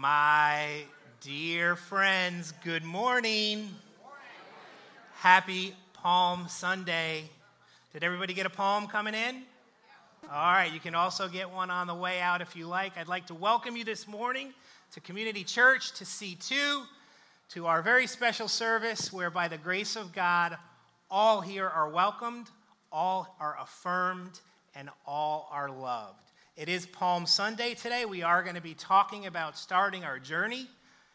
My dear friends, good morning. Happy Palm Sunday. Did everybody get a palm coming in? All right, you can also get one on the way out if you like. I'd like to welcome you this morning to Community Church, to C2, to our very special service where, by the grace of God, all here are welcomed, all are affirmed, and all are loved. It is Palm Sunday today. We are going to be talking about starting our journey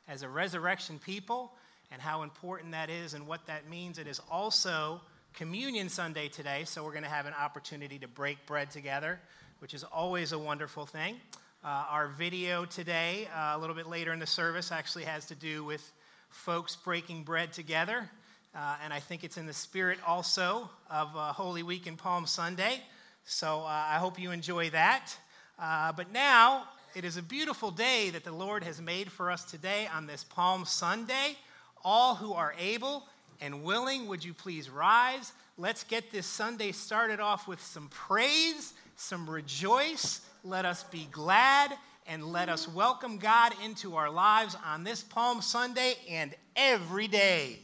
as a resurrection people and how important that is and what that means. It is also Communion Sunday today, so we're going to have an opportunity to break bread together, which is always a wonderful thing. Uh, our video today, uh, a little bit later in the service, actually has to do with folks breaking bread together. Uh, and I think it's in the spirit also of uh, Holy Week and Palm Sunday. So uh, I hope you enjoy that. Uh, but now it is a beautiful day that the Lord has made for us today on this Palm Sunday. All who are able and willing, would you please rise? Let's get this Sunday started off with some praise, some rejoice. Let us be glad and let us welcome God into our lives on this Palm Sunday and every day.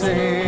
What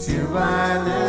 To my live.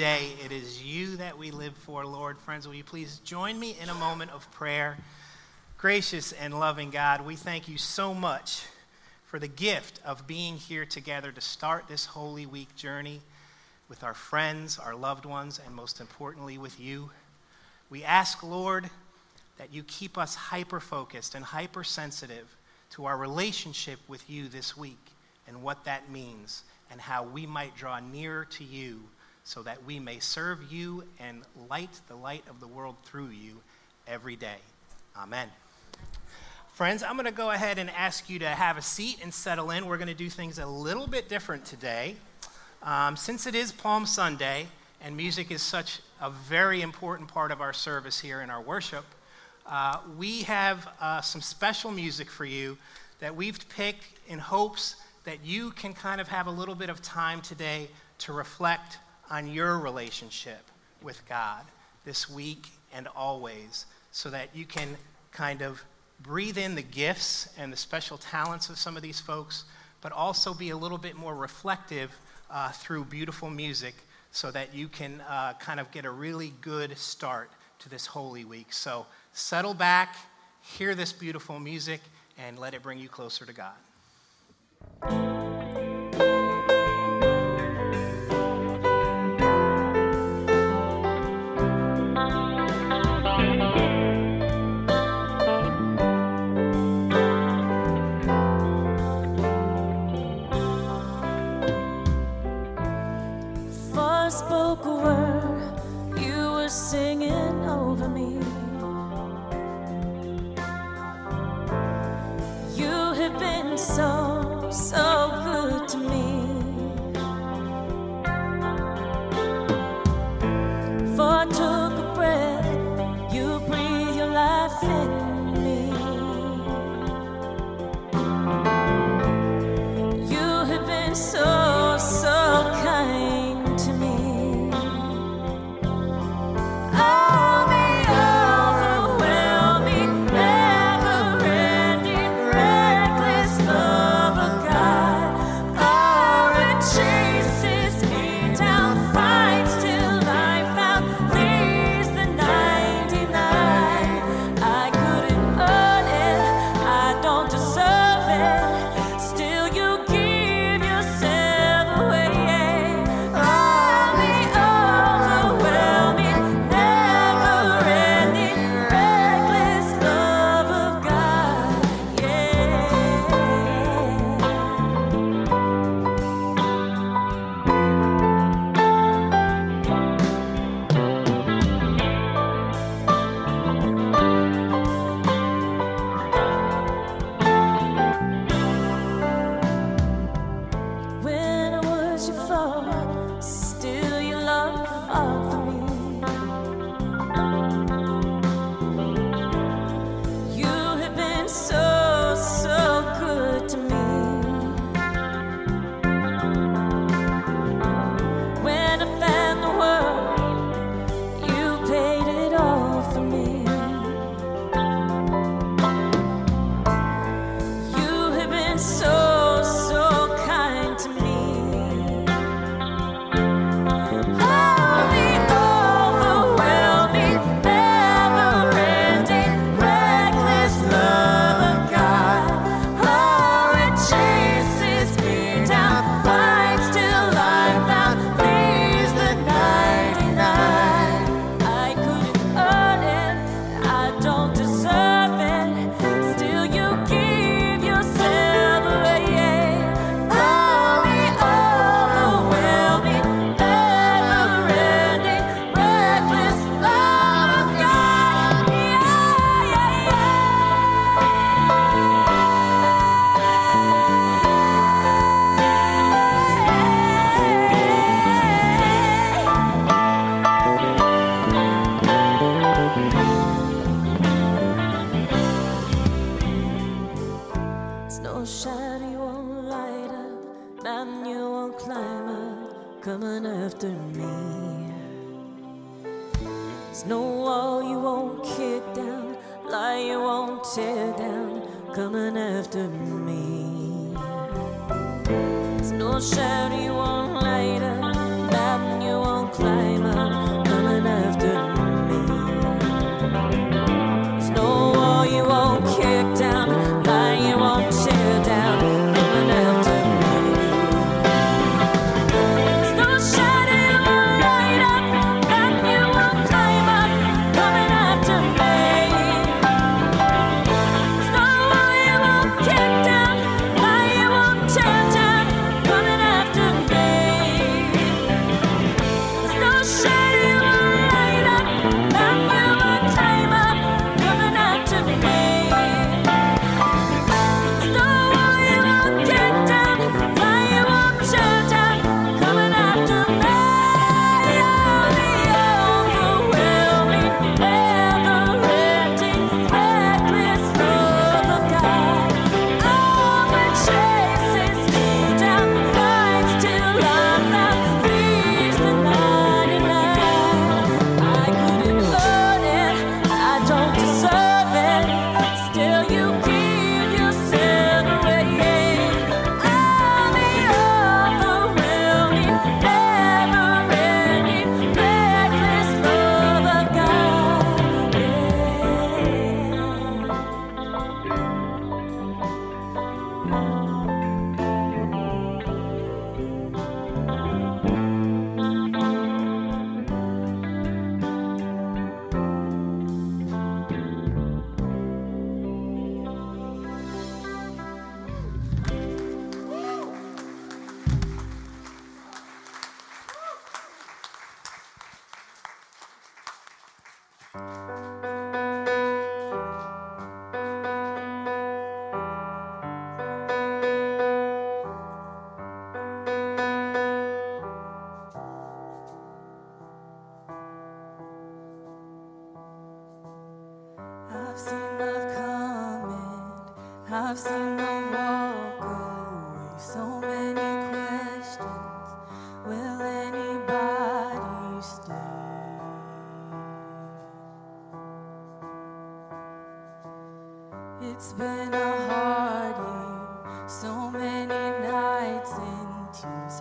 Every day. It is you that we live for, Lord. Friends, will you please join me in a moment of prayer? Gracious and loving God, we thank you so much for the gift of being here together to start this Holy Week journey with our friends, our loved ones, and most importantly, with you. We ask, Lord, that you keep us hyper focused and hypersensitive to our relationship with you this week and what that means and how we might draw nearer to you so that we may serve you and light the light of the world through you every day. Amen. Friends, I'm going to go ahead and ask you to have a seat and settle in. We're going to do things a little bit different today. Um, since it is Palm Sunday and music is such a very important part of our service here in our worship, uh, we have uh, some special music for you that we've picked in hopes that you can kind of have a little bit of time today to reflect on your relationship with God this week and always so that you can kind of breathe in the gifts and the special talents of some of these folks, but also be a little bit more reflective uh, through beautiful music so that you can uh, kind of get a really good start to this Holy Week. So settle back, hear this beautiful music, and let it bring you closer to God. No shadow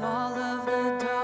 all of the dark.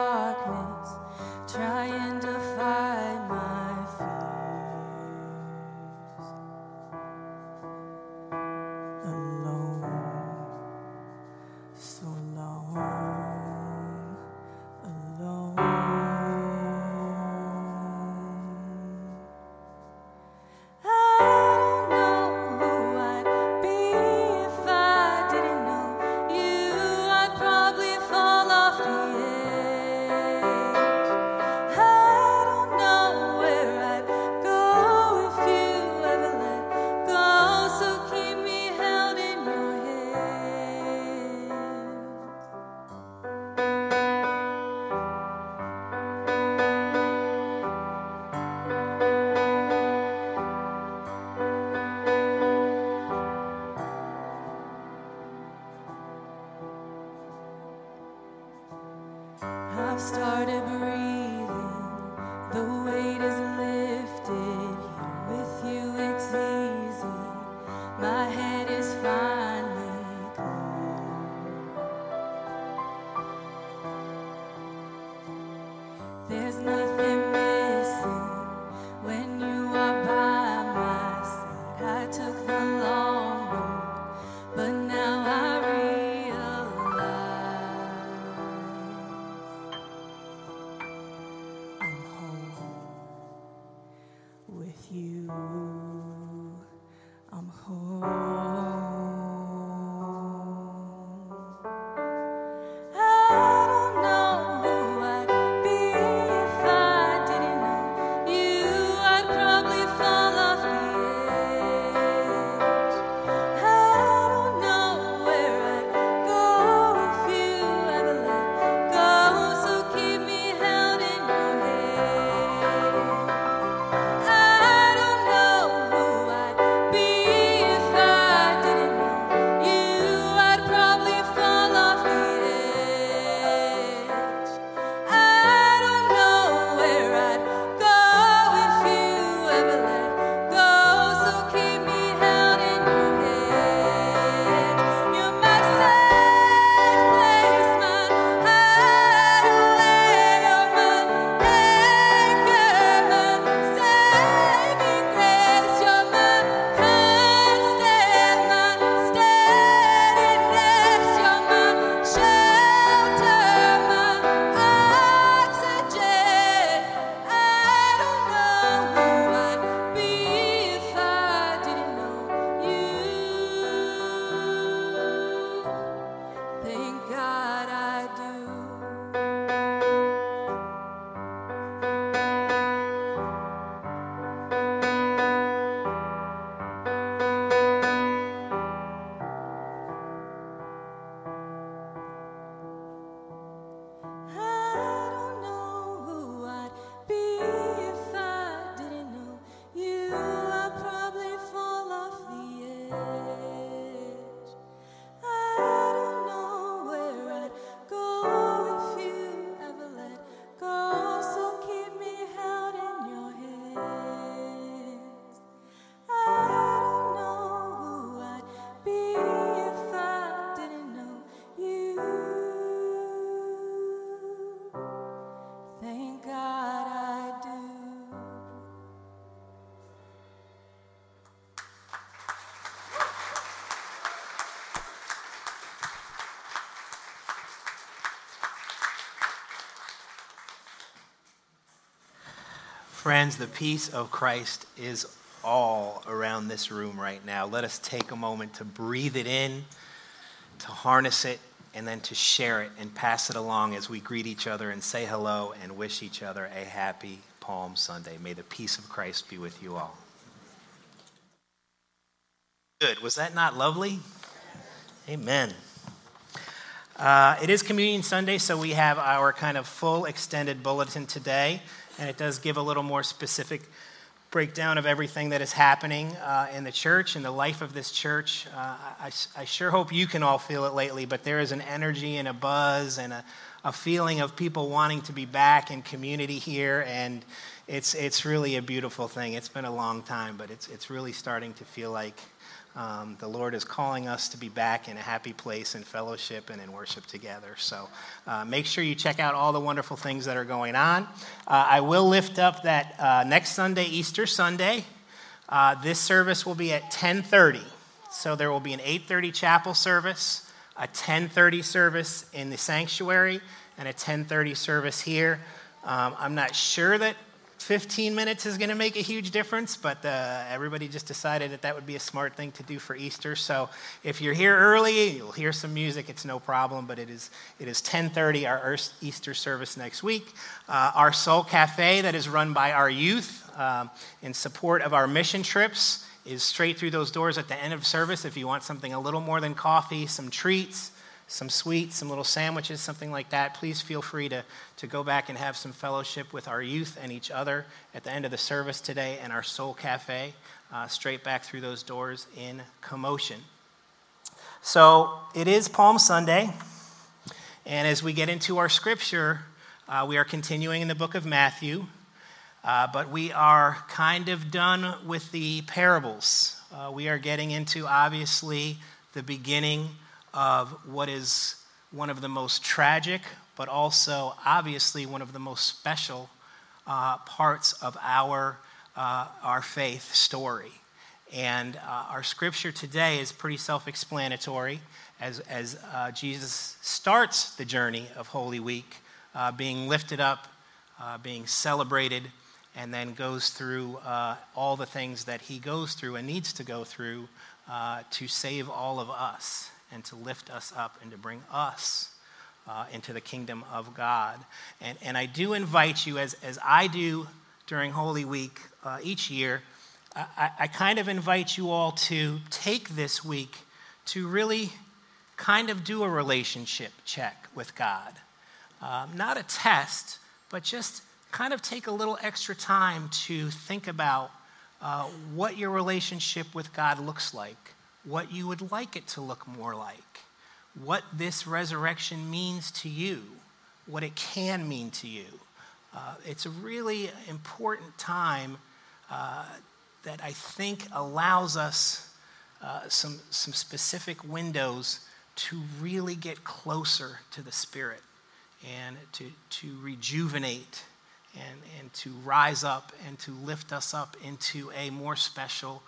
Friends, the peace of Christ is all around this room right now. Let us take a moment to breathe it in, to harness it, and then to share it and pass it along as we greet each other and say hello and wish each other a happy Palm Sunday. May the peace of Christ be with you all. Good. Was that not lovely? Amen. Uh, it is Communion Sunday, so we have our kind of full extended bulletin today, and it does give a little more specific breakdown of everything that is happening uh, in the church and the life of this church. Uh, I, I, sure hope you can all feel it lately, but there is an energy and a buzz and a, a, feeling of people wanting to be back in community here, and it's, it's really a beautiful thing. It's been a long time, but it's, it's really starting to feel like um, the Lord is calling us to be back in a happy place in fellowship and in worship together. So uh, make sure you check out all the wonderful things that are going on. Uh, I will lift up that uh, next Sunday, Easter Sunday. Uh, this service will be at 10:30. So there will be an 8:30 chapel service, a 10:30 service in the sanctuary, and a 10:30 service here. Um, I'm not sure that 15 minutes is going to make a huge difference, but uh, everybody just decided that that would be a smart thing to do for Easter. So if you're here early, you'll hear some music. It's no problem, but it is it is 10:30 our Easter service next week. Uh, our Soul Cafe that is run by our youth um, in support of our mission trips is straight through those doors at the end of service. If you want something a little more than coffee, some treats some sweets, some little sandwiches, something like that, please feel free to, to go back and have some fellowship with our youth and each other at the end of the service today and our Soul Cafe, uh, straight back through those doors in commotion. So it is Palm Sunday, and as we get into our scripture, uh, we are continuing in the book of Matthew, uh, but we are kind of done with the parables. Uh, we are getting into, obviously, the beginning of what is one of the most tragic, but also obviously one of the most special uh, parts of our, uh, our faith story. And uh, our scripture today is pretty self explanatory as, as uh, Jesus starts the journey of Holy Week, uh, being lifted up, uh, being celebrated, and then goes through all the things that he goes through and needs to go through to save all of us and to lift us up and to bring us uh, into the kingdom of God. And, and I do invite you, as, as I do during Holy Week uh, each year, I, I kind of invite you all to take this week to really kind of do a relationship check with God. Um, not a test, but just kind of take a little extra time to think about uh, what your relationship with God looks like what you would like it to look more like, what this resurrection means to you, what it can mean to you. Uh, it's a really important time uh, that I think allows us uh, some, some specific windows to really get closer to the Spirit and to, to rejuvenate and, and to rise up and to lift us up into a more special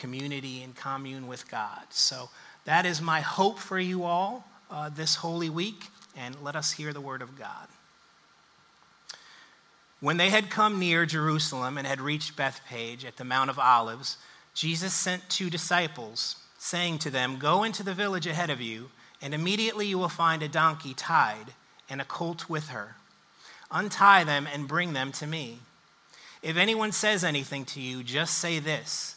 community and commune with God. So that is my hope for you all uh, this Holy Week, and let us hear the word of God. When they had come near Jerusalem and had reached Bethphage at the Mount of Olives, Jesus sent two disciples, saying to them, Go into the village ahead of you, and immediately you will find a donkey tied and a colt with her. Untie them and bring them to me. If anyone says anything to you, just say this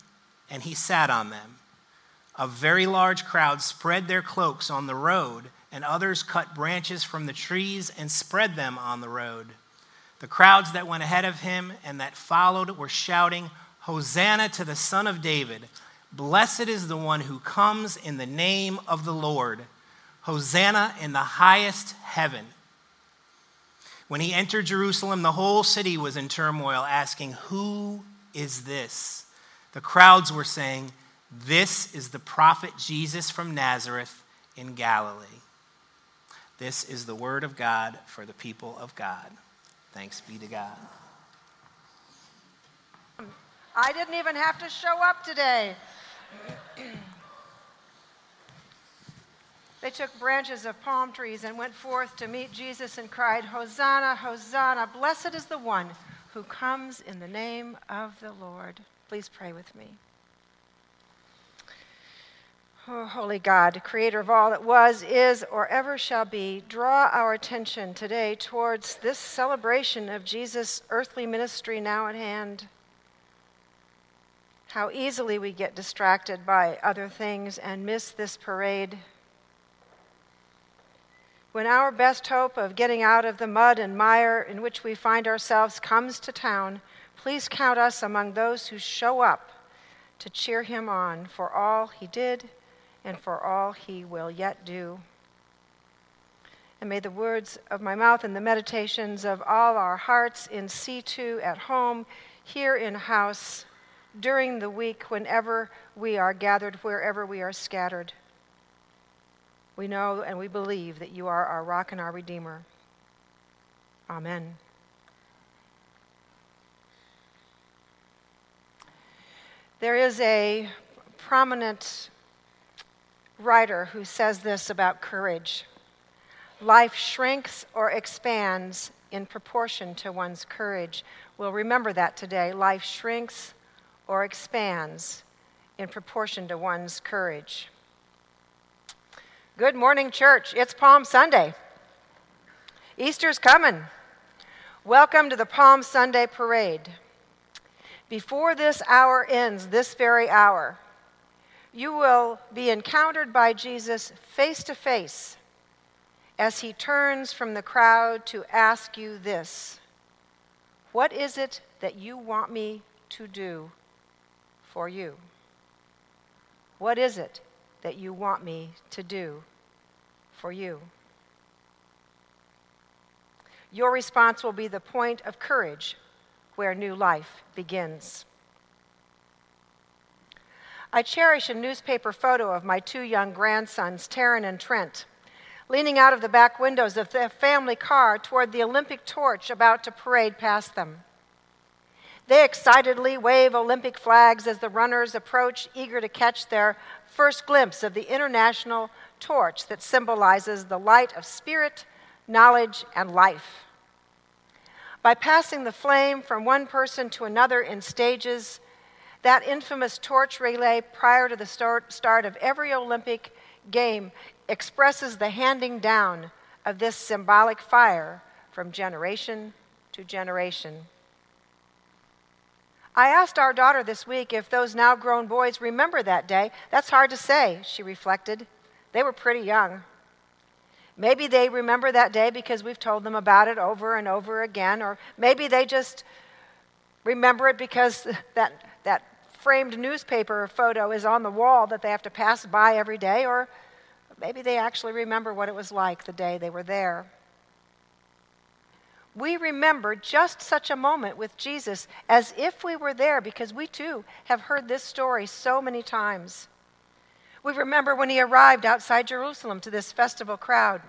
and he sat on them. A very large crowd spread their cloaks on the road, and others cut branches from the trees and spread them on the road. The crowds that went ahead of him and that followed were shouting, Hosanna to the Son of David! Blessed is the one who comes in the name of the Lord. Hosanna in the highest heaven. When he entered Jerusalem, the whole city was in turmoil, asking, Who is this? The crowds were saying, This is the prophet Jesus from Nazareth in Galilee. This is the word of God for the people of God. Thanks be to God. I didn't even have to show up today. they took branches of palm trees and went forth to meet Jesus and cried, Hosanna, Hosanna, blessed is the one who comes in the name of the Lord. Please pray with me. Oh, holy God, creator of all that was, is, or ever shall be, draw our attention today towards this celebration of Jesus' earthly ministry now at hand. How easily we get distracted by other things and miss this parade. When our best hope of getting out of the mud and mire in which we find ourselves comes to town, please count us among those who show up to cheer him on for all he did and for all he will yet do. And may the words of my mouth and the meditations of all our hearts in C2 at home, here in house, during the week, whenever we are gathered, wherever we are scattered. We know and we believe that you are our rock and our redeemer. Amen. There is a prominent writer who says this about courage life shrinks or expands in proportion to one's courage. We'll remember that today. Life shrinks or expands in proportion to one's courage. Good morning, church. It's Palm Sunday. Easter's coming. Welcome to the Palm Sunday parade. Before this hour ends, this very hour, you will be encountered by Jesus face to face as he turns from the crowd to ask you this What is it that you want me to do for you? What is it that you want me to do for you? Your response will be the point of courage where new life begins. I cherish a newspaper photo of my two young grandsons, Taryn and Trent, leaning out of the back windows of the family car toward the Olympic torch about to parade past them. They excitedly wave Olympic flags as the runners approach, eager to catch their first glimpse of the international torch that symbolizes the light of spirit, knowledge, and life. By passing the flame from one person to another in stages, that infamous torch relay prior to the start, of every Olympic game expresses the handing down of this symbolic fire from generation to generation. I asked our daughter this week if those now grown boys remember that day. That's hard to say, she reflected. They were pretty young. Maybe they remember that day because we've told them about it over and over again, or maybe they just remember it because that, that framed newspaper photo is on the wall that they have to pass by every day, or maybe they actually remember what it was like the day they were there. We remember just such a moment with Jesus as if we were there because we too have heard this story so many times. We remember when he arrived outside Jerusalem to this festival crowd.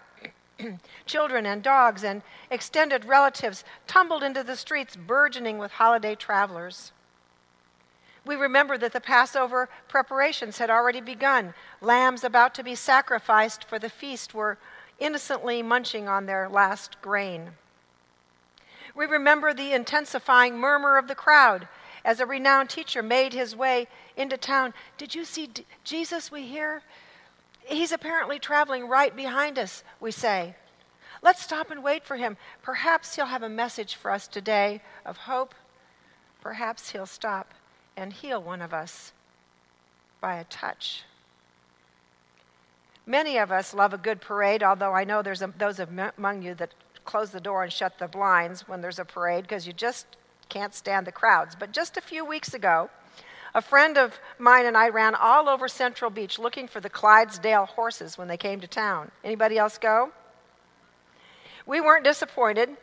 Children and dogs and extended relatives tumbled into the streets, burgeoning with holiday travelers. We remember that the Passover preparations had already begun. Lambs about to be sacrificed for the feast were innocently munching on their last grain. We remember the intensifying murmur of the crowd as a renowned teacher made his way into town. Did you see D- Jesus, we hear? He's apparently traveling right behind us, we say. Let's stop and wait for him. Perhaps he'll have a message for us today of hope. Perhaps he'll stop and heal one of us by a touch. Many of us love a good parade, although I know there's a, those among you that close the door and shut the blinds when there's a parade because you just can't stand the crowds. But just a few weeks ago, a friend of mine and I ran all over Central Beach looking for the Clydesdale horses when they came to town. Anybody else go? We weren't disappointed.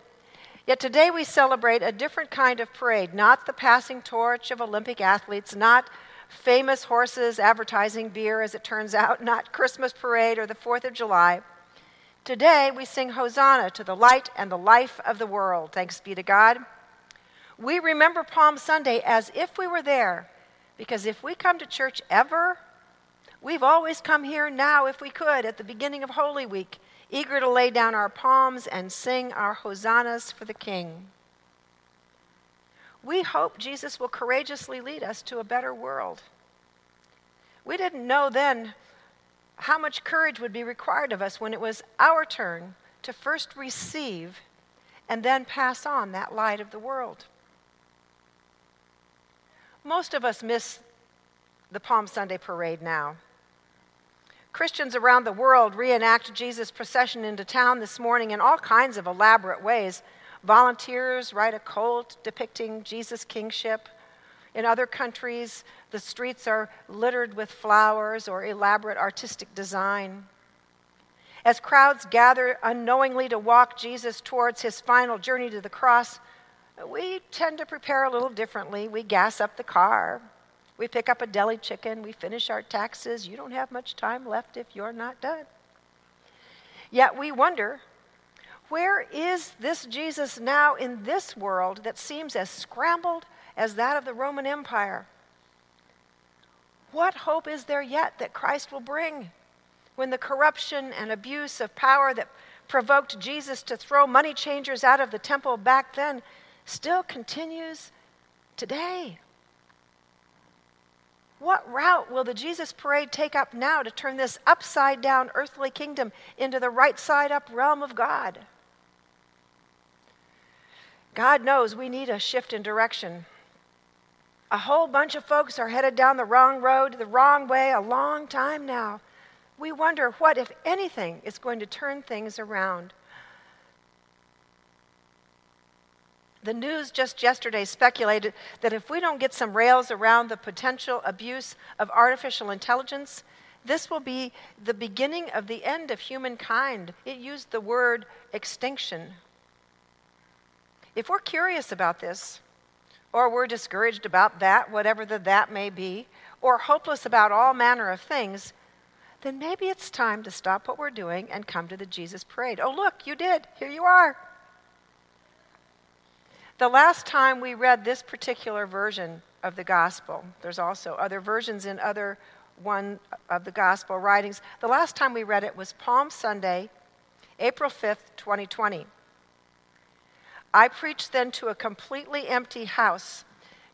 Yet today we celebrate a different kind of parade, not the passing torch of Olympic athletes, not famous horses advertising beer, as it turns out, not Christmas parade or the 4th of July. Today we sing Hosanna to the light and the life of the world. Thanks be to God. We remember Palm Sunday as if we were there, because if we come to church ever, we've always come here now, if we could, at the beginning of Holy Week eager to lay down our palms and sing our hosannas for the King. we hope Jesus will courageously lead us to a better world. We didn't know then how much courage would be required of us when it was our turn to first receive and then pass on that light of the world. Most of us miss the Palm Sunday parade now. Christians around the world reenact Jesus' procession into town this morning in all kinds of elaborate ways. Volunteers ride a colt depicting Jesus' kingship. In other countries, the streets are littered with flowers or elaborate artistic design. As crowds gather unknowingly to walk Jesus towards his final journey to the cross, we tend to prepare a little differently. We gas up the car, we pick up a deli chicken, we finish our taxes. You don't have much time left if you're not done. Yet we wonder where is this Jesus now in this world that seems as scrambled as that of the Roman Empire? What hope is there yet that Christ will bring when the corruption and abuse of power that provoked Jesus to throw money changers out of the temple back then still continues today? What route will the Jesus parade take up now to turn this upside down earthly kingdom into the right side up realm of God? God knows we need a shift in direction. A whole bunch of folks are headed down the wrong road, the wrong way, a long time now. We wonder what, if anything, is going to turn things around. The news just yesterday speculated that if we don't get some rails around the potential abuse of artificial intelligence, this will be the beginning of the end of humankind. It used the word extinction. If we're curious about this, or we're discouraged about that, whatever the that may be, or hopeless about all manner of things, then maybe it's time to stop what we're doing and come to the Jesus parade. Oh, look, you did. Here you are. The last time we read this particular version of the gospel, there's also other versions in other one of the gospel writings. The last time we read it was Palm Sunday, April 5th, 2020. I preached then to a completely empty house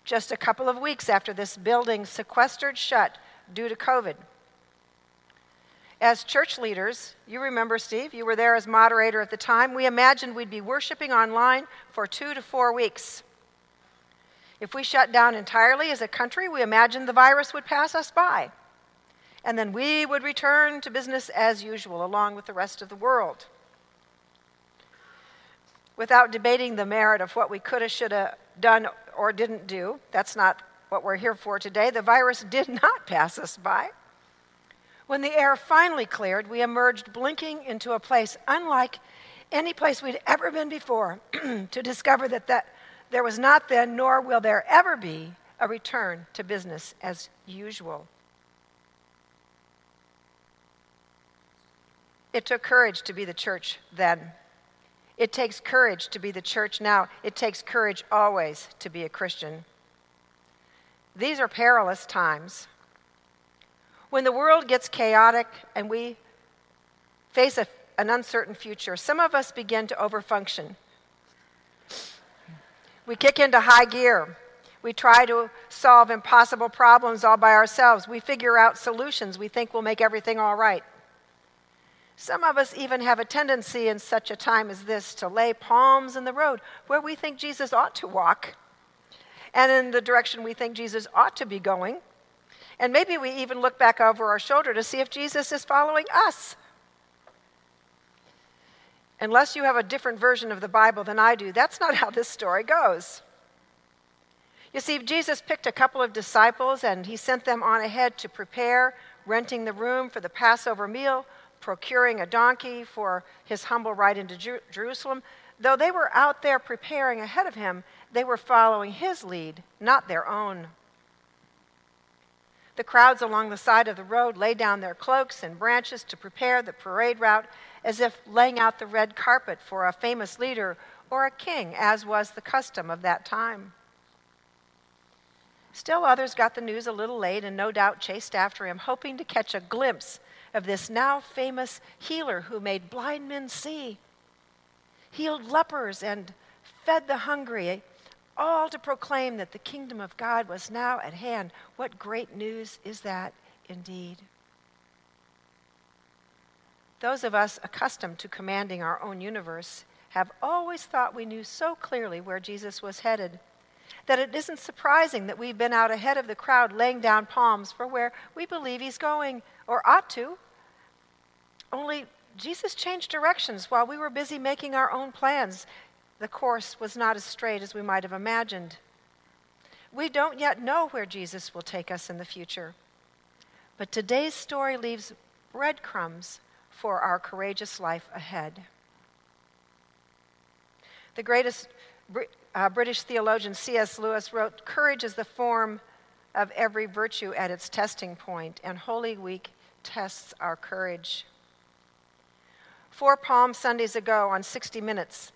just a couple of weeks after this building sequestered shut due to COVID. As church leaders, you remember, Steve, you were there as moderator at the time, we imagined we'd be worshiping online for two to four weeks. If we shut down entirely as a country, we imagined the virus would pass us by. And then we would return to business as usual, along with the rest of the world. Without debating the merit of what we could have, should have done, or didn't do, that's not what we're here for today. The virus did not pass us by. When the air finally cleared, we emerged blinking into a place unlike any place we'd ever been before to discover that, that there was not then, nor will there ever be, a return to business as usual. It took courage to be the church then. It takes courage to be the church now. It takes courage always to be a Christian. These are perilous times. When the world gets chaotic and we face a, an uncertain future, some of us begin to overfunction. We kick into high gear. We try to solve impossible problems all by ourselves. We figure out solutions we think will make everything all right. Some of us even have a tendency in such a time as this to lay palms in the road where we think Jesus ought to walk and in the direction we think Jesus ought to be going and maybe we even look back over our shoulder to see if Jesus is following us. Unless you have a different version of the Bible than I do, that's not how this story goes. You see, Jesus picked a couple of disciples and he sent them on ahead to prepare, renting the room for the Passover meal, procuring a donkey for his humble ride into Jer- Jerusalem. Though they were out there preparing ahead of him, they were following his lead, not their own. The crowds along the side of the road lay down their cloaks and branches to prepare the parade route as if laying out the red carpet for a famous leader or a king, as was the custom of that time. Still others got the news a little late and no doubt chased after him, hoping to catch a glimpse of this now famous healer who made blind men see, healed lepers, and fed the hungry, all to proclaim that the kingdom of God was now at hand. What great news is that indeed? Those of us accustomed to commanding our own universe have always thought we knew so clearly where Jesus was headed that it isn't surprising that we've been out ahead of the crowd laying down palms for where we believe he's going, or ought to. Only Jesus changed directions while we were busy making our own plans. The course was not as straight as we might have imagined. We don't yet know where Jesus will take us in the future. But today's story leaves breadcrumbs for our courageous life ahead. The greatest uh, British theologian C.S. Lewis wrote Courage is the form of every virtue at its testing point, and Holy Week tests our courage. Four Palm Sundays ago on 60 Minutes,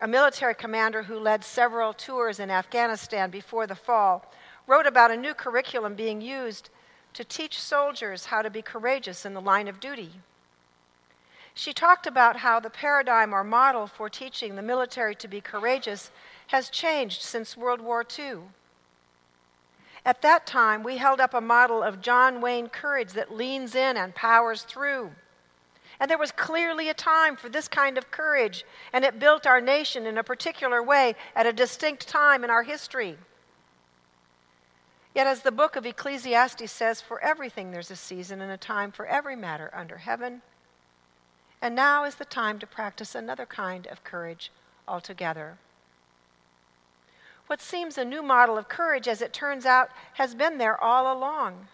a military commander who led several tours in Afghanistan before the fall wrote about a new curriculum being used to teach soldiers how to be courageous in the line of duty. She talked about how the paradigm or model for teaching the military to be courageous has changed since World War II. At that time, we held up a model of John Wayne courage that leans in and powers through. And there was clearly a time for this kind of courage, and it built our nation in a particular way at a distinct time in our history. Yet, as the book of Ecclesiastes says, for everything there's a season and a time for every matter under heaven. And now is the time to practice another kind of courage altogether. What seems a new model of courage, as it turns out, has been there all along.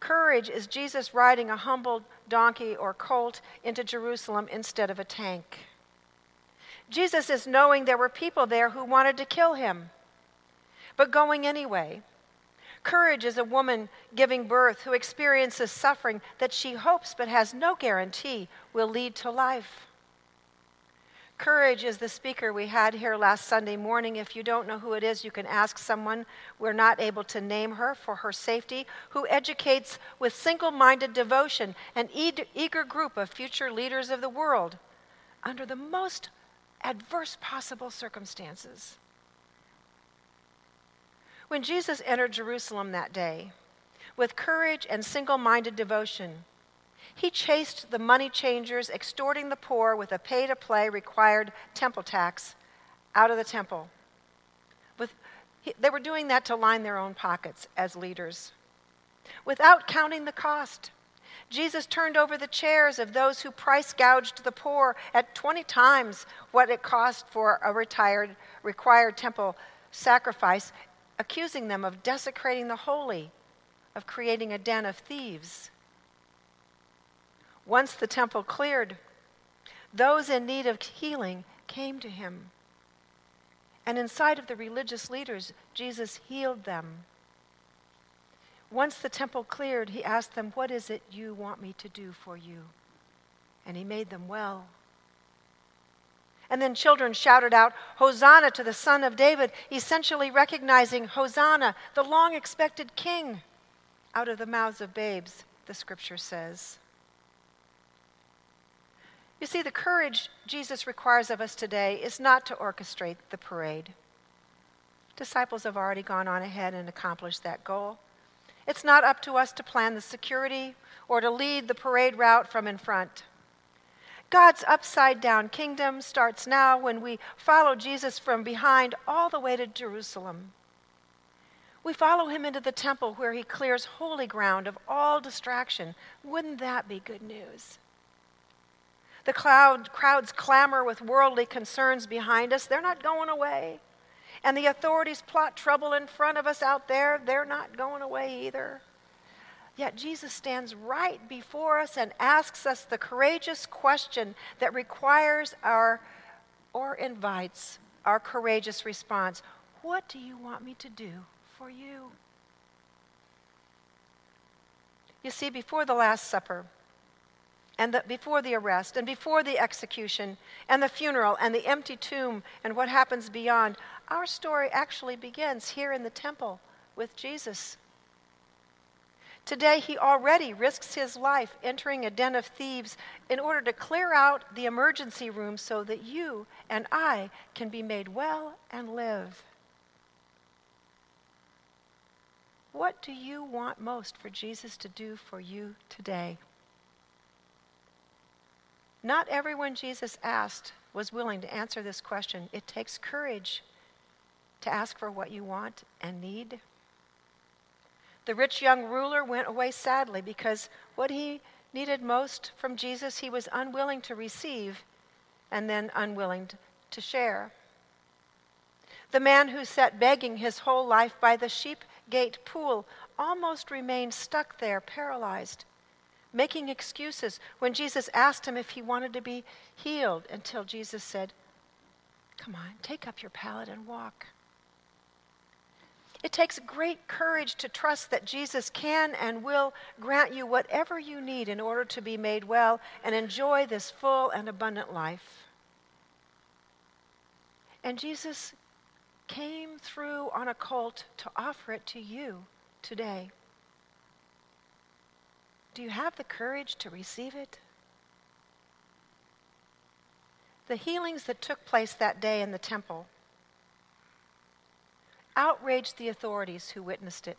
Courage is Jesus riding a humble donkey or colt into Jerusalem instead of a tank. Jesus is knowing there were people there who wanted to kill him, but going anyway. Courage is a woman giving birth who experiences suffering that she hopes but has no guarantee will lead to life. Courage is the speaker we had here last Sunday morning. If you don't know who it is, you can ask someone. We're not able to name her for her safety, who educates with single minded devotion an eager group of future leaders of the world under the most adverse possible circumstances. When Jesus entered Jerusalem that day, with courage and single minded devotion, he chased the money changers, extorting the poor with a pay to play required temple tax out of the temple. With, they were doing that to line their own pockets as leaders. Without counting the cost, Jesus turned over the chairs of those who price gouged the poor at 20 times what it cost for a retired, required temple sacrifice accusing them of desecrating the holy, of creating a den of thieves. Once the temple cleared, those in need of healing came to him. And in sight of the religious leaders, Jesus healed them. Once the temple cleared, he asked them, What is it you want me to do for you? And he made them well. And then children shouted out, Hosanna to the Son of David, essentially recognizing Hosanna, the long expected king, out of the mouths of babes, the scripture says. You see, the courage Jesus requires of us today is not to orchestrate the parade. Disciples have already gone on ahead and accomplished that goal. It's not up to us to plan the security or to lead the parade route from in front. God's upside down kingdom starts now when we follow Jesus from behind all the way to Jerusalem. We follow him into the temple where he clears holy ground of all distraction. Wouldn't that be good news? The cloud, crowds clamor with worldly concerns behind us. They're not going away. And the authorities plot trouble in front of us out there. They're not going away either. Yet Jesus stands right before us and asks us the courageous question that requires our or invites our courageous response What do you want me to do for you? You see, before the Last Supper, and the, before the arrest, and before the execution, and the funeral, and the empty tomb, and what happens beyond, our story actually begins here in the temple with Jesus. Today, he already risks his life entering a den of thieves in order to clear out the emergency room so that you and I can be made well and live. What do you want most for Jesus to do for you today? Not everyone Jesus asked was willing to answer this question. It takes courage to ask for what you want and need. The rich young ruler went away sadly because what he needed most from Jesus, he was unwilling to receive and then unwilling to share. The man who sat begging his whole life by the sheep gate pool almost remained stuck there, paralyzed, making excuses when Jesus asked him if he wanted to be healed, until Jesus said, Come on, take up your pallet and walk. It takes great courage to trust that Jesus can and will grant you whatever you need in order to be made well and enjoy this full and abundant life. And Jesus came through on a colt to offer it to you today. Do you have the courage to receive it? The healings that took place that day in the temple outraged the authorities who witnessed it.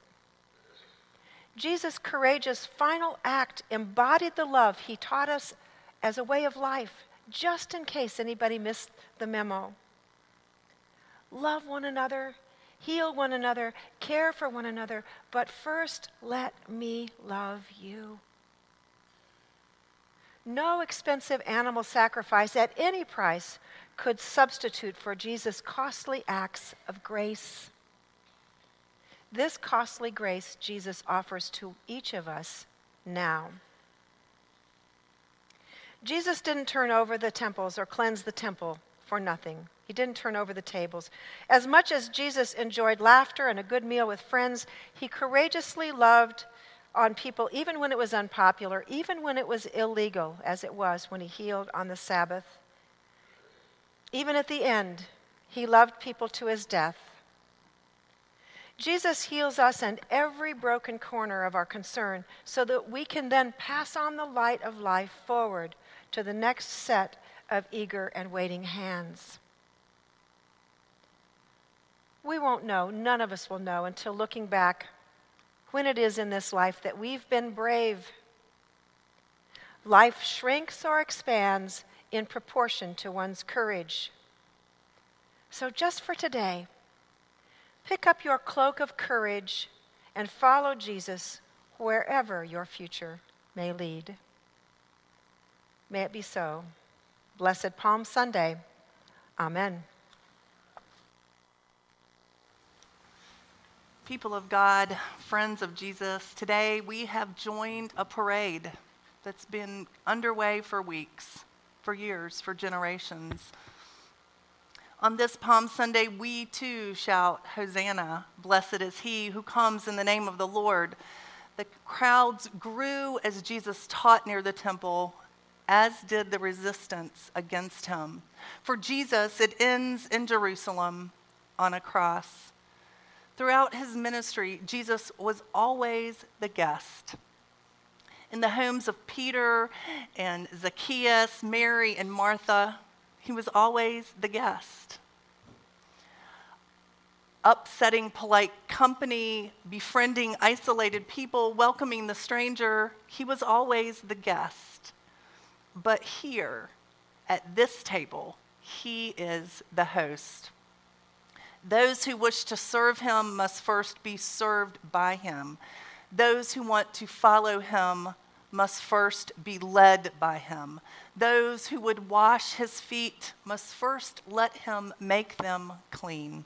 Jesus' courageous final act embodied the love he taught us as a way of life, just in case anybody missed the memo. Love one another, heal one another, care for one another, but first let me love you. No expensive animal sacrifice at any price could substitute for Jesus' costly acts of grace. This costly grace Jesus offers to each of us now. Jesus didn't turn over the temples or cleanse the temple for nothing. He didn't turn over the tables. As much as Jesus enjoyed laughter and a good meal with friends, he courageously loved on people even when it was unpopular, even when it was illegal, as it was when he healed on the Sabbath. Even at the end, he loved people to his death. Jesus heals us in every broken corner of our concern so that we can then pass on the light of life forward to the next set of eager and waiting hands. We won't know, none of us will know until looking back when it is in this life that we've been brave. Life shrinks or expands in proportion to one's courage. So, just for today, Pick up your cloak of courage and follow Jesus wherever your future may lead. May it be so. Blessed Palm Sunday. Amen. People of God, friends of Jesus, today we have joined a parade that's been underway for weeks, for years, for generations. On this Palm Sunday, we too shout, Hosanna, blessed is he who comes in the name of the Lord. The crowds grew as Jesus taught near the temple, as did the resistance against him. For Jesus, it ends in Jerusalem on a cross. Throughout his ministry, Jesus was always the guest. In the homes of Peter and Zacchaeus, Mary and Martha, he was always the guest. Upsetting polite company, befriending isolated people, welcoming the stranger, he was always the guest. But here, at this table, he is the host. Those who wish to serve him must first be served by him. Those who want to follow him must first be led by him. Those who would wash his feet must first let him make them clean.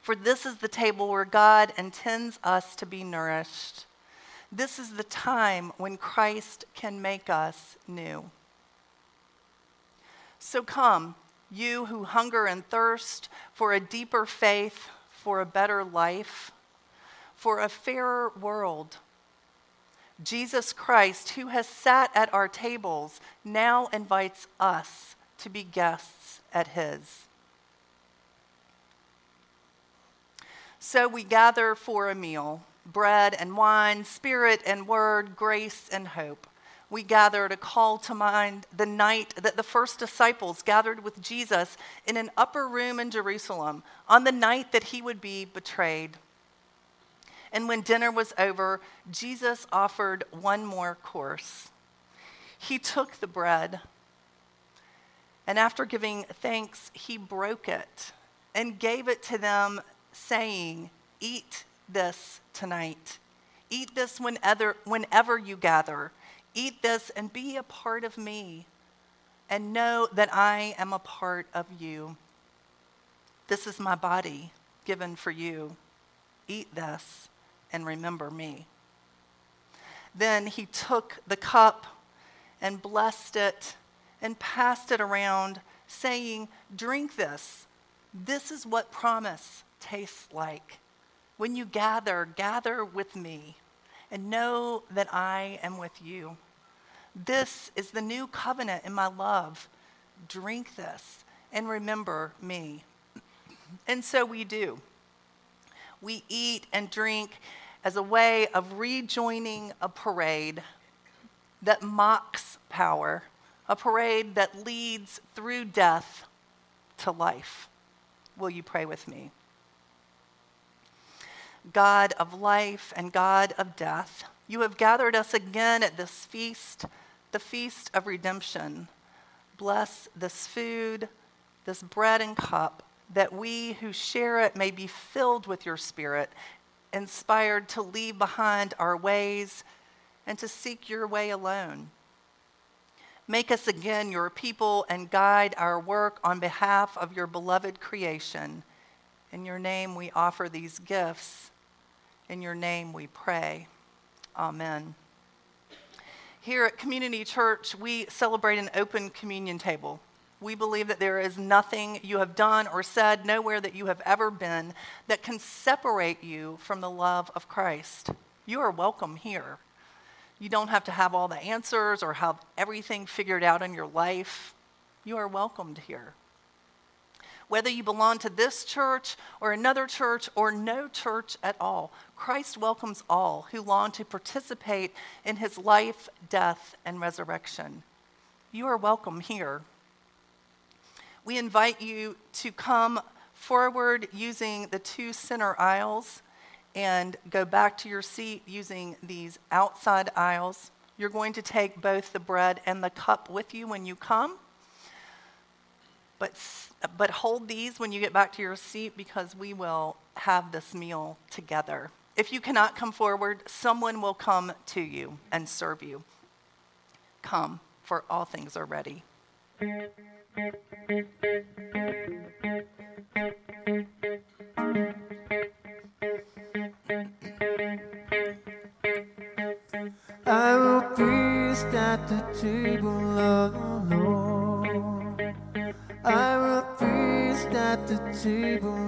For this is the table where God intends us to be nourished. This is the time when Christ can make us new. So come, you who hunger and thirst for a deeper faith, for a better life, for a fairer world Jesus Christ, who has sat at our tables, now invites us to be guests at his. So we gather for a meal, bread and wine, spirit and word, grace and hope. We gather to call to mind the night that the first disciples gathered with Jesus in an upper room in Jerusalem on the night that he would be betrayed. And when dinner was over, Jesus offered one more course. He took the bread, and after giving thanks, he broke it and gave it to them, saying, Eat this tonight. Eat this whenever, whenever you gather. Eat this and be a part of me, and know that I am a part of you. This is my body given for you. Eat this and remember me. Then he took the cup and blessed it and passed it around, saying, Drink this. This is what promise tastes like. When you gather, gather with me and know that I am with you. This is the new covenant in my love. Drink this and remember me. And so we do. We eat and drink as a way of rejoining a parade that mocks power, a parade that leads through death to life. Will you pray with me? God of life and God of death, you have gathered us again at this feast, the feast of redemption. Bless this food, this bread and cup, that we who share it may be filled with your spirit, inspired to leave behind our ways and to seek your way alone. Make us again your people and guide our work on behalf of your beloved creation. In your name we offer these gifts. In your name we pray. Amen. Here at Community Church, we celebrate an open communion table. We believe that there is nothing you have done or said, nowhere that you have ever been, that can separate you from the love of Christ. You are welcome here. You don't have to have all the answers or have everything figured out in your life. You are welcomed here. Whether you belong to this church or another church or no church at all, Christ welcomes all who long to participate in his life, death, and resurrection. You are welcome here. We invite you to come forward using the two center aisles and go back to your seat using these outside aisles. You're going to take both the bread and the cup with you when you come. But, but hold these when you get back to your seat because we will have this meal together. If you cannot come forward, someone will come to you and serve you. Come, for all things are ready. I will feast at the table of table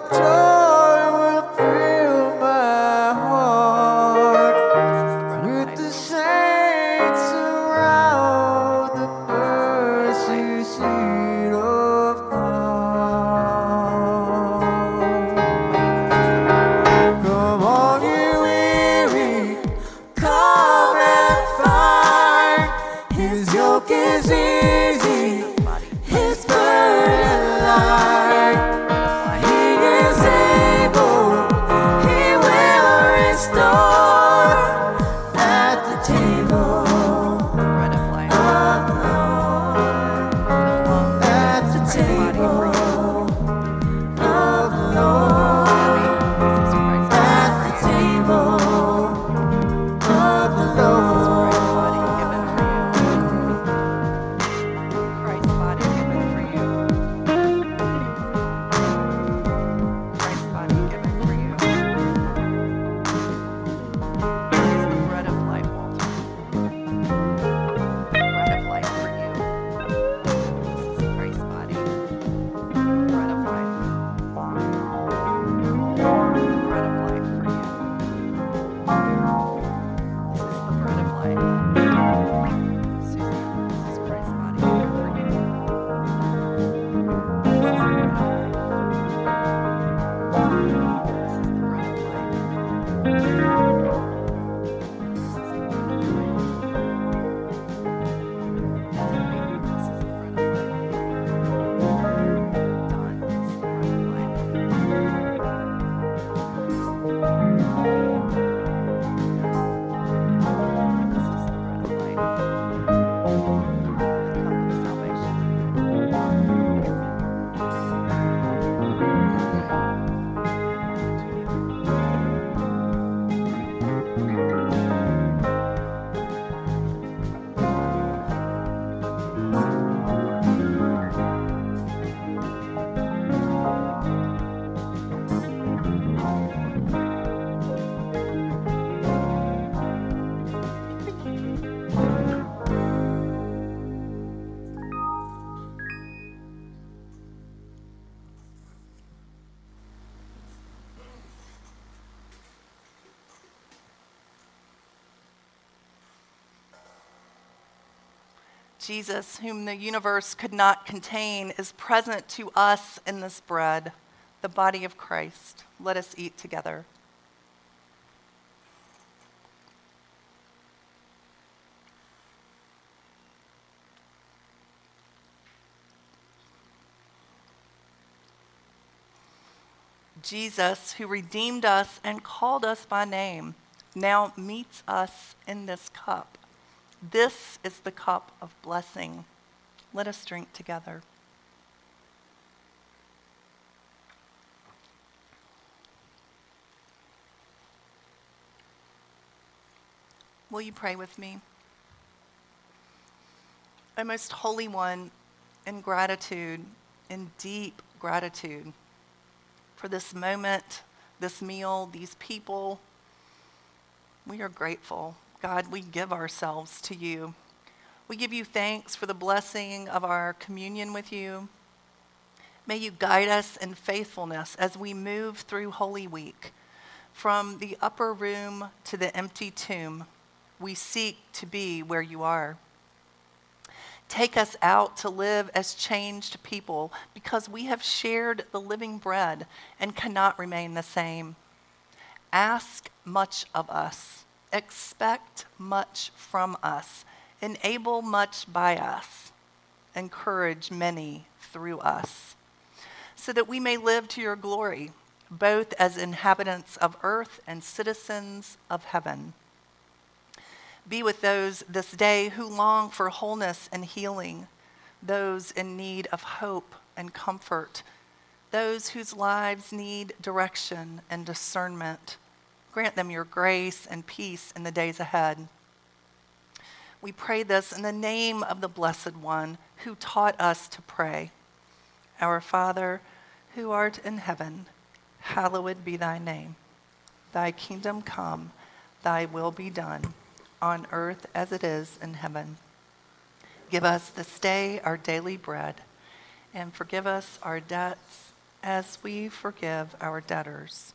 what Jesus, whom the universe could not contain, is present to us in this bread, the body of Christ. Let us eat together. Jesus, who redeemed us and called us by name, now meets us in this cup. This is the cup of blessing. Let us drink together. Will you pray with me? O most holy one, in gratitude, in deep gratitude for this moment, this meal, these people, we are grateful. God, we give ourselves to you. We give you thanks for the blessing of our communion with you. May you guide us in faithfulness as we move through Holy Week. From the upper room to the empty tomb, we seek to be where you are. Take us out to live as changed people because we have shared the living bread and cannot remain the same. Ask much of us, expect much from us, enable much by us, encourage many through us, so that we may live to your glory, both as inhabitants of earth and citizens of heaven. Be with those this day who long for wholeness and healing, those in need of hope and comfort, those whose lives need direction and discernment. Grant them your grace and peace in the days ahead. We pray this in the name of the Blessed One who taught us to pray. Our Father, who art in heaven, hallowed be thy name. Thy kingdom come, thy will be done, on earth as it is in heaven. Give us this day our daily bread, and forgive us our debts as we forgive our debtors.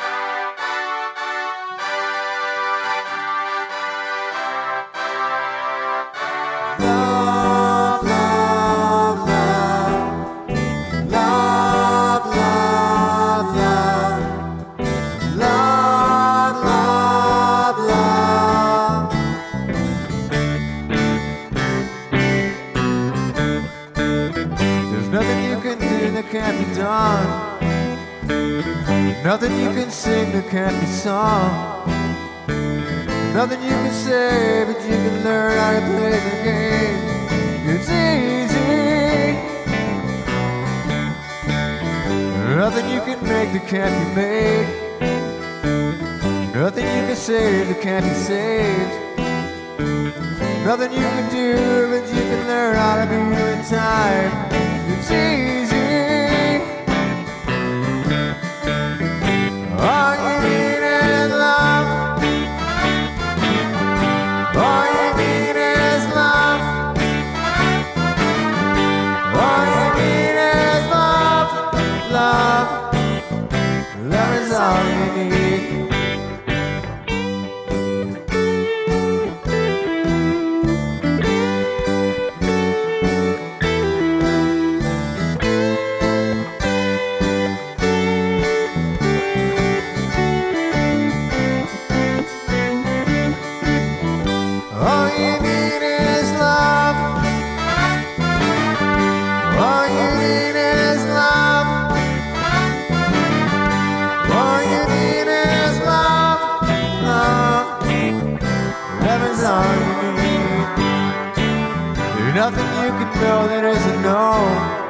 Nothing you can sing that can't be sung. Nothing you can say, but you can learn how to play the game. It's easy. Nothing you can make that can't be made. Nothing you can save that can't be saved. Nothing you can do, but you can learn how to be in time. It's easy. That isn't known.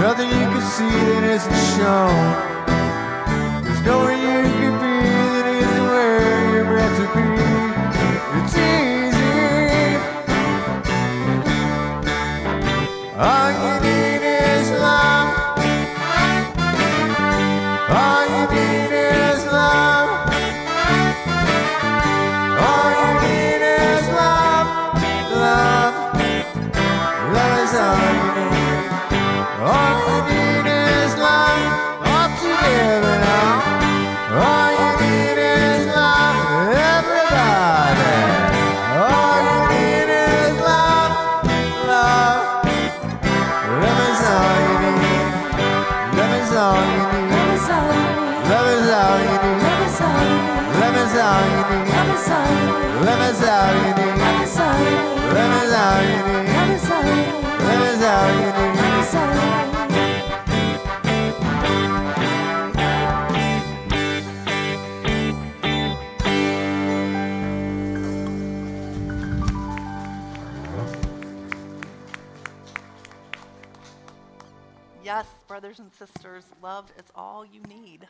Nothing you can see that isn't shown. Brothers and sisters, love is all you need.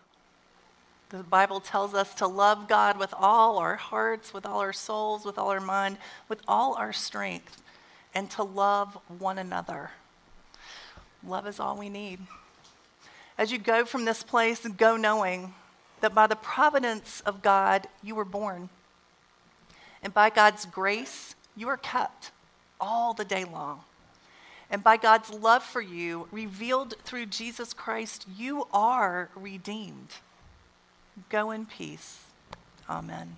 The Bible tells us to love God with all our hearts, with all our souls, with all our mind, with all our strength, and to love one another. Love is all we need. As you go from this place, go knowing that by the providence of God, you were born. And by God's grace, you are kept all the day long. And by God's love for you, revealed through Jesus Christ, you are redeemed. Go in peace. Amen.